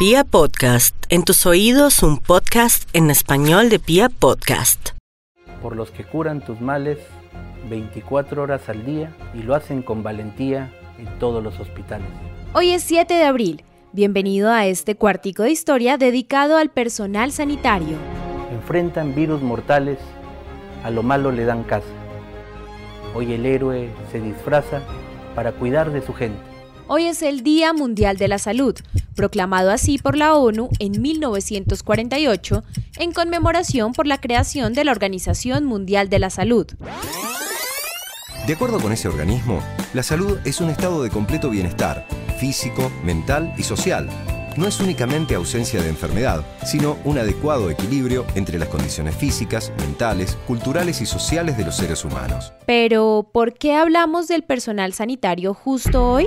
Pia Podcast, en tus oídos un podcast en español de Pia Podcast. Por los que curan tus males 24 horas al día y lo hacen con valentía en todos los hospitales. Hoy es 7 de abril. Bienvenido a este cuartico de historia dedicado al personal sanitario. Enfrentan virus mortales, a lo malo le dan casa. Hoy el héroe se disfraza para cuidar de su gente. Hoy es el Día Mundial de la Salud, proclamado así por la ONU en 1948 en conmemoración por la creación de la Organización Mundial de la Salud. De acuerdo con ese organismo, la salud es un estado de completo bienestar, físico, mental y social. No es únicamente ausencia de enfermedad, sino un adecuado equilibrio entre las condiciones físicas, mentales, culturales y sociales de los seres humanos. Pero, ¿por qué hablamos del personal sanitario justo hoy?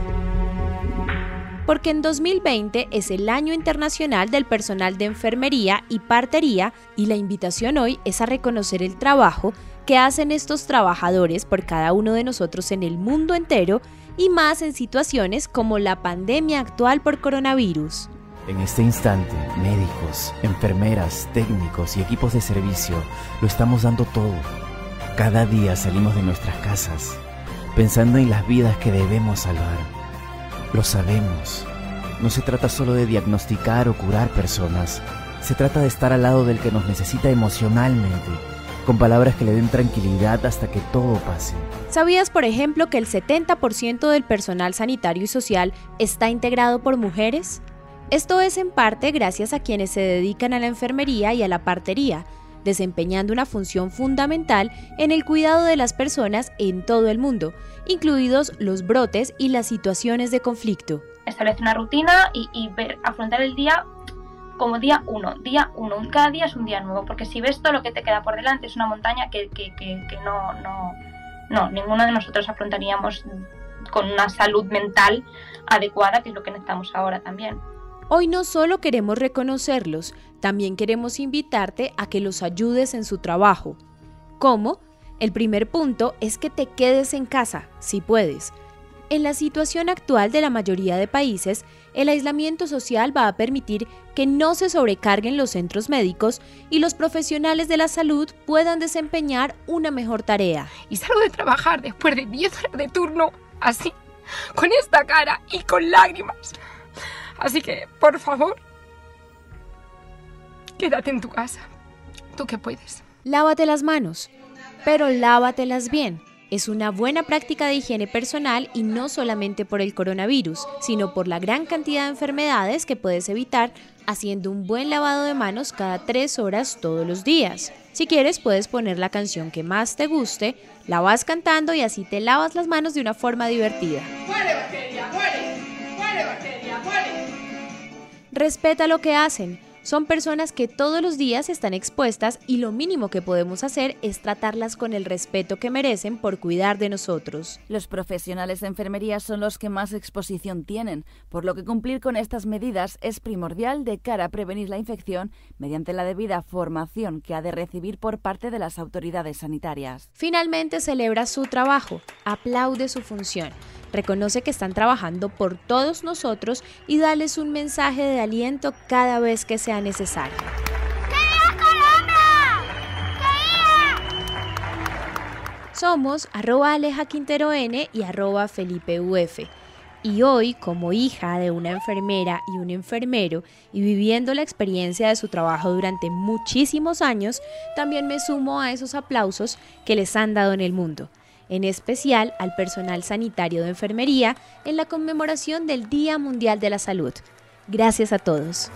Porque en 2020 es el año internacional del personal de enfermería y partería y la invitación hoy es a reconocer el trabajo que hacen estos trabajadores por cada uno de nosotros en el mundo entero y más en situaciones como la pandemia actual por coronavirus. En este instante, médicos, enfermeras, técnicos y equipos de servicio lo estamos dando todo. Cada día salimos de nuestras casas pensando en las vidas que debemos salvar lo sabemos. No se trata solo de diagnosticar o curar personas. Se trata de estar al lado del que nos necesita emocionalmente, con palabras que le den tranquilidad hasta que todo pase. ¿Sabías, por ejemplo, que el 70% del personal sanitario y social está integrado por mujeres? Esto es en parte gracias a quienes se dedican a la enfermería y a la partería, desempeñando una función fundamental en el cuidado de las personas en todo el mundo, incluidos los brotes y las situaciones de conflicto. Establece una rutina y, ver, afrontar el día como día uno, día uno, cada día es un día nuevo, porque si ves todo lo que te queda por delante es una montaña que, que, que, no, no, no, ninguno de nosotros afrontaríamos con una salud mental adecuada, que es lo que necesitamos ahora también. Hoy no solo queremos reconocerlos, también queremos invitarte a que los ayudes en su trabajo. ¿Cómo? El primer punto es que te quedes en casa, si puedes. En la situación actual de la mayoría de países, el aislamiento social va a permitir que no se sobrecarguen los centros médicos y los profesionales de la salud puedan desempeñar una mejor tarea. Y salgo de trabajar después de 10 horas de turno así, con esta cara y con lágrimas. Así que, por favor, quédate en tu casa. Tú que puedes. Lávate las manos, pero lávatelas bien. Es una buena práctica de higiene personal y no solamente por el coronavirus, sino por la gran cantidad de enfermedades que puedes evitar haciendo un buen lavado de manos cada tres horas todos los días. Si quieres, puedes poner la canción que más te guste, la vas cantando y así te lavas las manos de una forma divertida. Respeta lo que hacen. Son personas que todos los días están expuestas y lo mínimo que podemos hacer es tratarlas con el respeto que merecen por cuidar de nosotros. Los profesionales de enfermería son los que más exposición tienen, por lo que cumplir con estas medidas es primordial de cara a prevenir la infección mediante la debida formación que ha de recibir por parte de las autoridades sanitarias. Finalmente celebra su trabajo, aplaude su función reconoce que están trabajando por todos nosotros y dales un mensaje de aliento cada vez que sea necesario. Somos arroba Aleja Quintero N y arroba Felipe Uf. Y hoy, como hija de una enfermera y un enfermero, y viviendo la experiencia de su trabajo durante muchísimos años, también me sumo a esos aplausos que les han dado en el mundo en especial al personal sanitario de enfermería en la conmemoración del Día Mundial de la Salud. Gracias a todos.